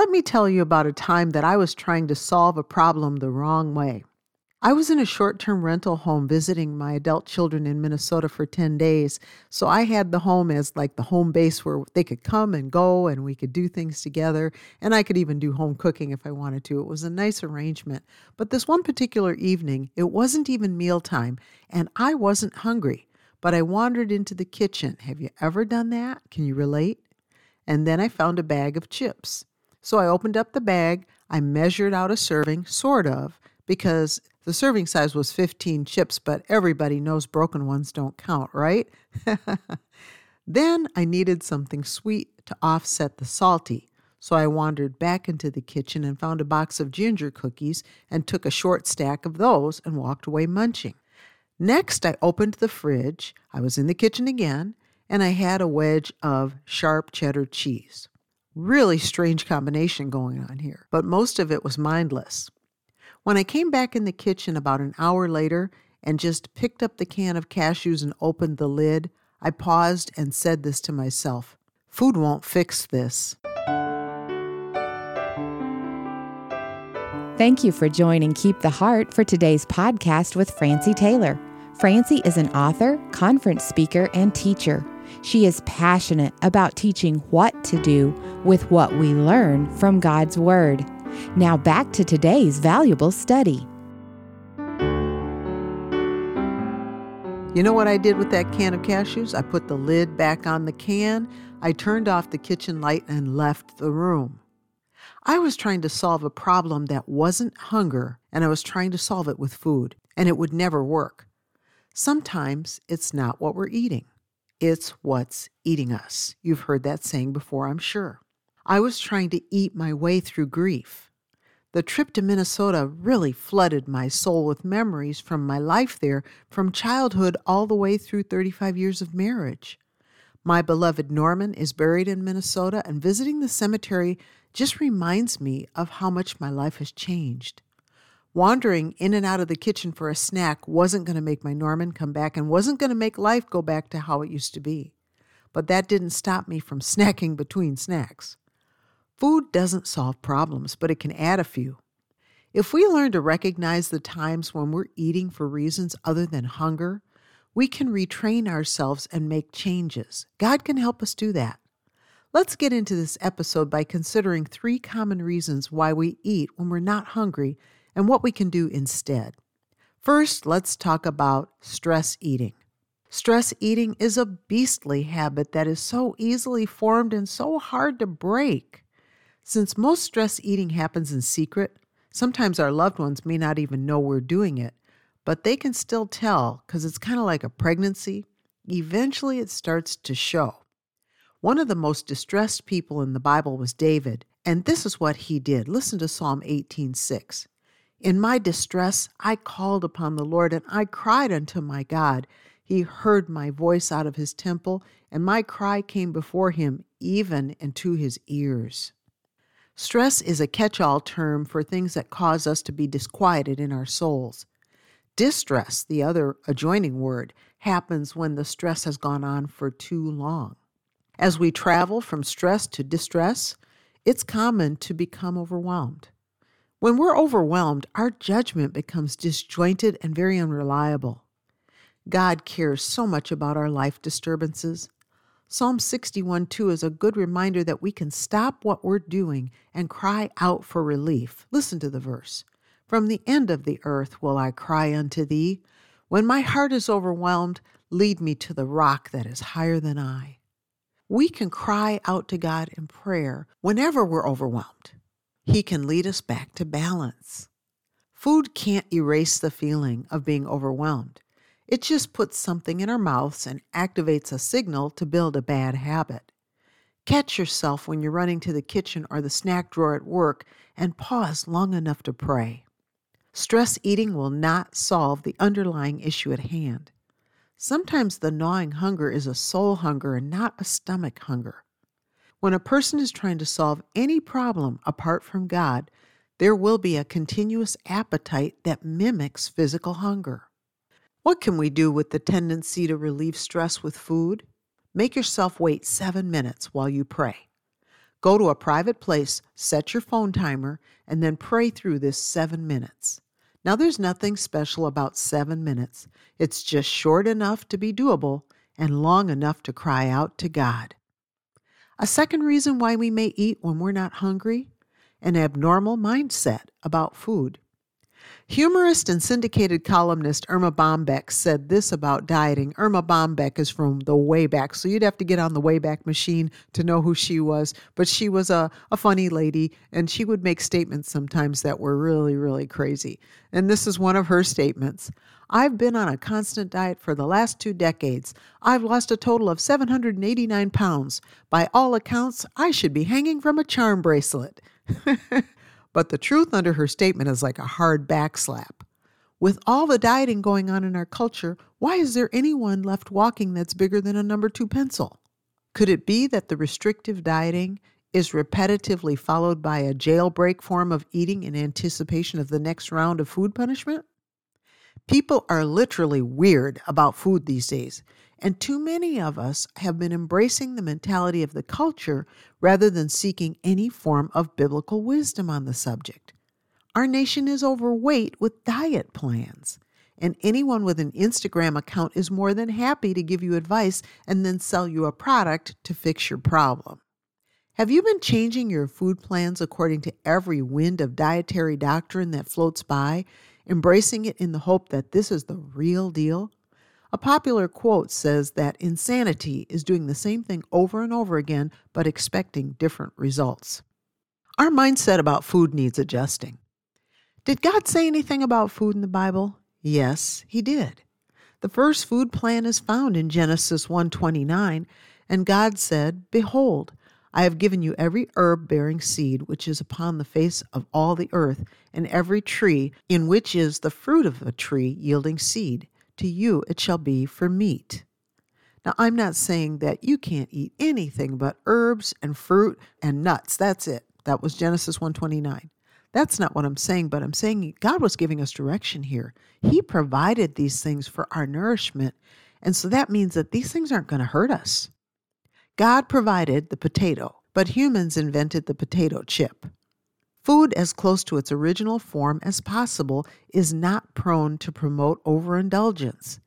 Let me tell you about a time that I was trying to solve a problem the wrong way. I was in a short term rental home visiting my adult children in Minnesota for 10 days. So I had the home as like the home base where they could come and go and we could do things together. And I could even do home cooking if I wanted to. It was a nice arrangement. But this one particular evening, it wasn't even mealtime and I wasn't hungry. But I wandered into the kitchen. Have you ever done that? Can you relate? And then I found a bag of chips. So I opened up the bag. I measured out a serving, sort of, because the serving size was 15 chips, but everybody knows broken ones don't count, right? then I needed something sweet to offset the salty. So I wandered back into the kitchen and found a box of ginger cookies and took a short stack of those and walked away munching. Next, I opened the fridge. I was in the kitchen again, and I had a wedge of sharp cheddar cheese. Really strange combination going on here, but most of it was mindless. When I came back in the kitchen about an hour later and just picked up the can of cashews and opened the lid, I paused and said this to myself Food won't fix this. Thank you for joining Keep the Heart for today's podcast with Francie Taylor. Francie is an author, conference speaker, and teacher. She is passionate about teaching what to do with what we learn from God's Word. Now back to today's valuable study. You know what I did with that can of cashews? I put the lid back on the can, I turned off the kitchen light, and left the room. I was trying to solve a problem that wasn't hunger, and I was trying to solve it with food, and it would never work. Sometimes it's not what we're eating, it's what's eating us. You've heard that saying before, I'm sure. I was trying to eat my way through grief. The trip to Minnesota really flooded my soul with memories from my life there, from childhood all the way through 35 years of marriage. My beloved Norman is buried in Minnesota, and visiting the cemetery just reminds me of how much my life has changed. Wandering in and out of the kitchen for a snack wasn't going to make my Norman come back and wasn't going to make life go back to how it used to be. But that didn't stop me from snacking between snacks. Food doesn't solve problems, but it can add a few. If we learn to recognize the times when we're eating for reasons other than hunger, we can retrain ourselves and make changes. God can help us do that. Let's get into this episode by considering three common reasons why we eat when we're not hungry and what we can do instead. First, let's talk about stress eating. Stress eating is a beastly habit that is so easily formed and so hard to break. Since most stress eating happens in secret, sometimes our loved ones may not even know we're doing it, but they can still tell because it's kind of like a pregnancy. Eventually, it starts to show. One of the most distressed people in the Bible was David, and this is what he did. Listen to Psalm 18:6. In my distress, I called upon the Lord, and I cried unto my God. He heard my voice out of his temple, and my cry came before him, even into his ears. Stress is a catch all term for things that cause us to be disquieted in our souls. Distress, the other adjoining word, happens when the stress has gone on for too long. As we travel from stress to distress, it's common to become overwhelmed. When we're overwhelmed, our judgment becomes disjointed and very unreliable. God cares so much about our life disturbances. Psalm 61 2 is a good reminder that we can stop what we're doing and cry out for relief. Listen to the verse From the end of the earth will I cry unto thee. When my heart is overwhelmed, lead me to the rock that is higher than I. We can cry out to God in prayer whenever we're overwhelmed. He can lead us back to balance. Food can't erase the feeling of being overwhelmed. It just puts something in our mouths and activates a signal to build a bad habit. Catch yourself when you're running to the kitchen or the snack drawer at work and pause long enough to pray. Stress eating will not solve the underlying issue at hand. Sometimes the gnawing hunger is a soul hunger and not a stomach hunger. When a person is trying to solve any problem apart from God, there will be a continuous appetite that mimics physical hunger. What can we do with the tendency to relieve stress with food? Make yourself wait seven minutes while you pray. Go to a private place, set your phone timer, and then pray through this seven minutes. Now, there's nothing special about seven minutes. It's just short enough to be doable and long enough to cry out to God. A second reason why we may eat when we're not hungry an abnormal mindset about food. Humorist and syndicated columnist Erma Bombeck said this about dieting. Erma Bombeck is from the Wayback, so you'd have to get on the Wayback machine to know who she was. But she was a, a funny lady, and she would make statements sometimes that were really, really crazy. And this is one of her statements I've been on a constant diet for the last two decades. I've lost a total of 789 pounds. By all accounts, I should be hanging from a charm bracelet. But the truth under her statement is like a hard backslap. With all the dieting going on in our culture, why is there anyone left walking that's bigger than a number two pencil? Could it be that the restrictive dieting is repetitively followed by a jailbreak form of eating in anticipation of the next round of food punishment? People are literally weird about food these days, and too many of us have been embracing the mentality of the culture rather than seeking any form of biblical wisdom on the subject. Our nation is overweight with diet plans, and anyone with an Instagram account is more than happy to give you advice and then sell you a product to fix your problem. Have you been changing your food plans according to every wind of dietary doctrine that floats by, embracing it in the hope that this is the real deal? A popular quote says that insanity is doing the same thing over and over again, but expecting different results. Our mindset about food needs adjusting. Did God say anything about food in the Bible? Yes, he did. The first food plan is found in Genesis 1:29, and God said, "Behold, I have given you every herb bearing seed which is upon the face of all the earth, and every tree in which is the fruit of a tree yielding seed to you it shall be for meat. Now, I'm not saying that you can't eat anything but herbs and fruit and nuts. That's it. That was Genesis 129. That's not what I'm saying, but I'm saying God was giving us direction here. He provided these things for our nourishment. And so that means that these things aren't going to hurt us. God provided the potato, but humans invented the potato chip. Food as close to its original form as possible is not prone to promote overindulgence.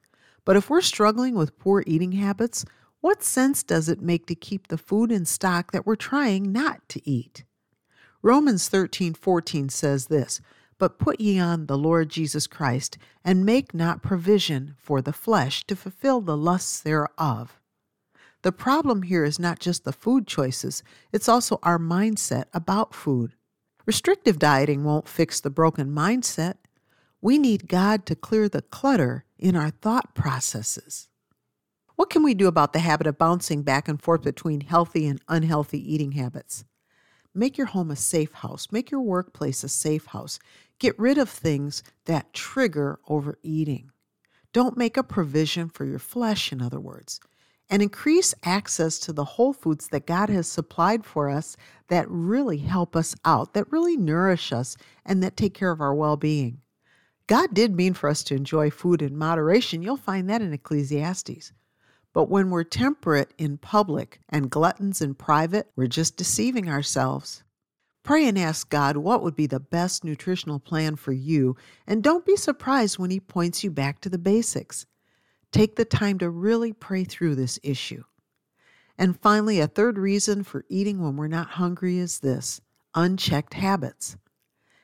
But if we're struggling with poor eating habits, what sense does it make to keep the food in stock that we're trying not to eat? Romans 13:14 says this, "But put ye on the Lord Jesus Christ, and make not provision for the flesh to fulfill the lusts thereof." The problem here is not just the food choices, it's also our mindset about food. Restrictive dieting won't fix the broken mindset. We need God to clear the clutter in our thought processes. What can we do about the habit of bouncing back and forth between healthy and unhealthy eating habits? Make your home a safe house. Make your workplace a safe house. Get rid of things that trigger overeating. Don't make a provision for your flesh, in other words and increase access to the whole foods that God has supplied for us that really help us out, that really nourish us, and that take care of our well being. God did mean for us to enjoy food in moderation. You'll find that in Ecclesiastes. But when we're temperate in public and gluttons in private, we're just deceiving ourselves. Pray and ask God what would be the best nutritional plan for you, and don't be surprised when He points you back to the basics. Take the time to really pray through this issue. And finally, a third reason for eating when we're not hungry is this unchecked habits.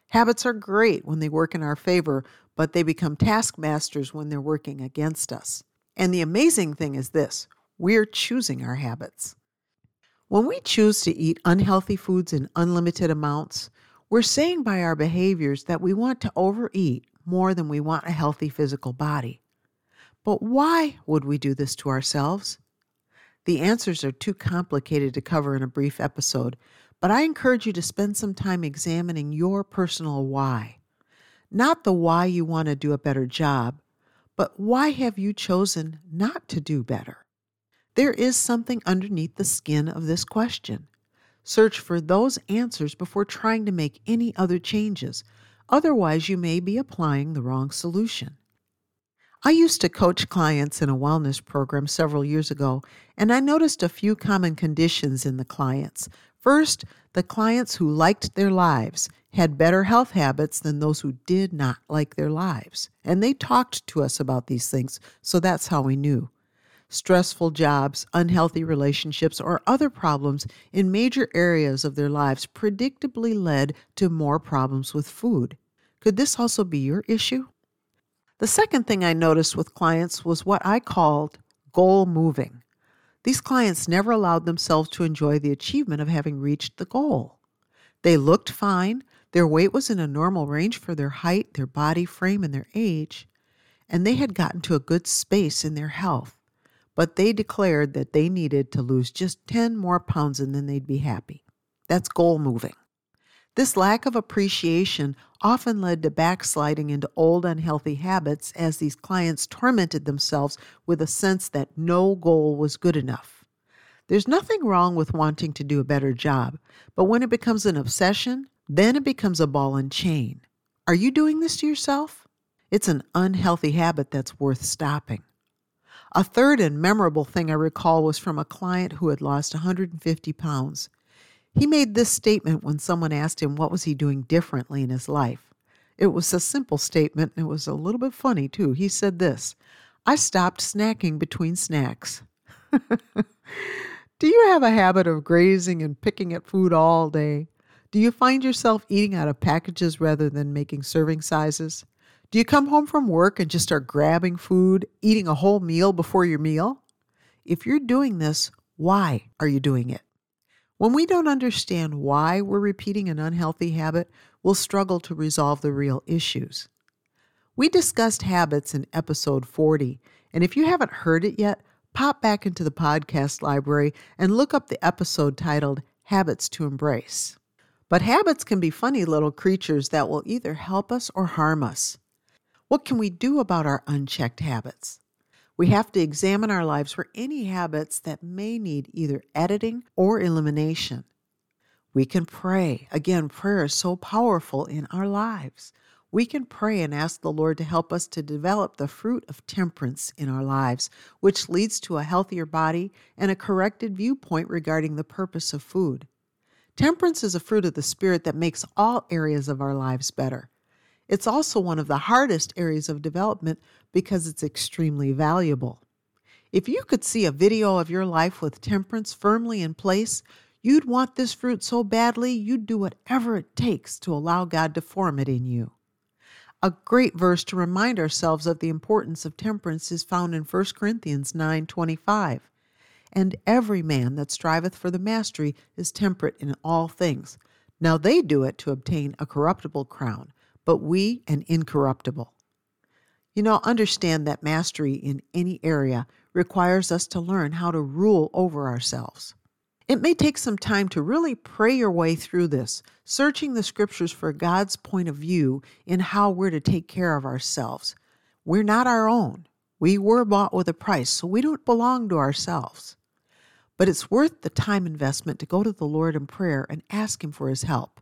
Habits are great when they work in our favor, but they become taskmasters when they're working against us. And the amazing thing is this we're choosing our habits. When we choose to eat unhealthy foods in unlimited amounts, we're saying by our behaviors that we want to overeat more than we want a healthy physical body. But why would we do this to ourselves? The answers are too complicated to cover in a brief episode, but I encourage you to spend some time examining your personal why. Not the why you want to do a better job, but why have you chosen not to do better? There is something underneath the skin of this question. Search for those answers before trying to make any other changes. Otherwise, you may be applying the wrong solution. I used to coach clients in a wellness program several years ago, and I noticed a few common conditions in the clients. First, the clients who liked their lives had better health habits than those who did not like their lives. And they talked to us about these things, so that's how we knew. Stressful jobs, unhealthy relationships, or other problems in major areas of their lives predictably led to more problems with food. Could this also be your issue? The second thing I noticed with clients was what I called goal moving. These clients never allowed themselves to enjoy the achievement of having reached the goal. They looked fine, their weight was in a normal range for their height, their body frame, and their age, and they had gotten to a good space in their health. But they declared that they needed to lose just 10 more pounds and then they'd be happy. That's goal moving. This lack of appreciation often led to backsliding into old unhealthy habits as these clients tormented themselves with a sense that no goal was good enough. There's nothing wrong with wanting to do a better job, but when it becomes an obsession, then it becomes a ball and chain. Are you doing this to yourself? It's an unhealthy habit that's worth stopping. A third and memorable thing I recall was from a client who had lost 150 pounds. He made this statement when someone asked him what was he doing differently in his life. It was a simple statement and it was a little bit funny too. He said this, I stopped snacking between snacks. Do you have a habit of grazing and picking at food all day? Do you find yourself eating out of packages rather than making serving sizes? Do you come home from work and just start grabbing food, eating a whole meal before your meal? If you're doing this, why are you doing it? When we don't understand why we're repeating an unhealthy habit, we'll struggle to resolve the real issues. We discussed habits in episode 40, and if you haven't heard it yet, pop back into the podcast library and look up the episode titled Habits to Embrace. But habits can be funny little creatures that will either help us or harm us. What can we do about our unchecked habits? We have to examine our lives for any habits that may need either editing or elimination. We can pray. Again, prayer is so powerful in our lives. We can pray and ask the Lord to help us to develop the fruit of temperance in our lives, which leads to a healthier body and a corrected viewpoint regarding the purpose of food. Temperance is a fruit of the Spirit that makes all areas of our lives better. It's also one of the hardest areas of development because it's extremely valuable. If you could see a video of your life with temperance firmly in place, you'd want this fruit so badly you'd do whatever it takes to allow God to form it in you. A great verse to remind ourselves of the importance of temperance is found in 1 Corinthians 9:25 and every man that striveth for the mastery is temperate in all things. Now they do it to obtain a corruptible crown, but we an incorruptible. You know, understand that mastery in any area requires us to learn how to rule over ourselves. It may take some time to really pray your way through this, searching the scriptures for God's point of view in how we're to take care of ourselves. We're not our own. We were bought with a price, so we don't belong to ourselves. But it's worth the time investment to go to the Lord in prayer and ask Him for His help.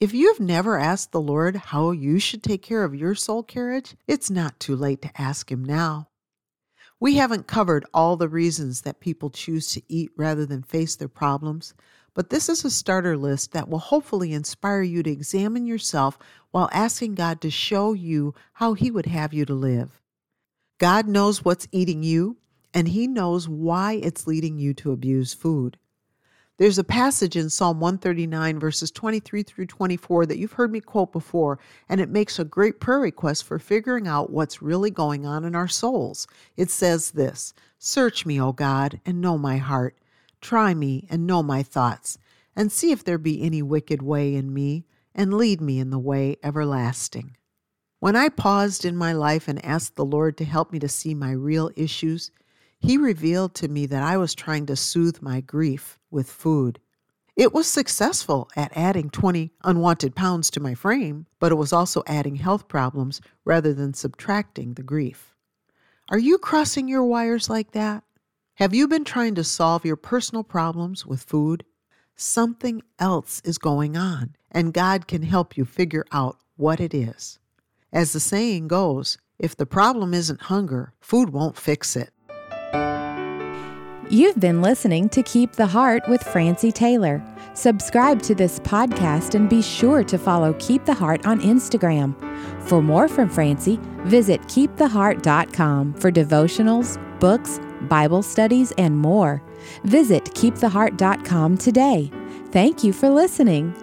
If you've never asked the Lord how you should take care of your soul carriage, it's not too late to ask Him now. We haven't covered all the reasons that people choose to eat rather than face their problems, but this is a starter list that will hopefully inspire you to examine yourself while asking God to show you how He would have you to live. God knows what's eating you, and He knows why it's leading you to abuse food. There's a passage in Psalm 139, verses 23 through 24, that you've heard me quote before, and it makes a great prayer request for figuring out what's really going on in our souls. It says this Search me, O God, and know my heart. Try me and know my thoughts, and see if there be any wicked way in me, and lead me in the way everlasting. When I paused in my life and asked the Lord to help me to see my real issues, he revealed to me that I was trying to soothe my grief with food. It was successful at adding 20 unwanted pounds to my frame, but it was also adding health problems rather than subtracting the grief. Are you crossing your wires like that? Have you been trying to solve your personal problems with food? Something else is going on, and God can help you figure out what it is. As the saying goes, if the problem isn't hunger, food won't fix it. You've been listening to Keep the Heart with Francie Taylor. Subscribe to this podcast and be sure to follow Keep the Heart on Instagram. For more from Francie, visit keeptheheart.com for devotionals, books, Bible studies, and more. Visit keeptheheart.com today. Thank you for listening.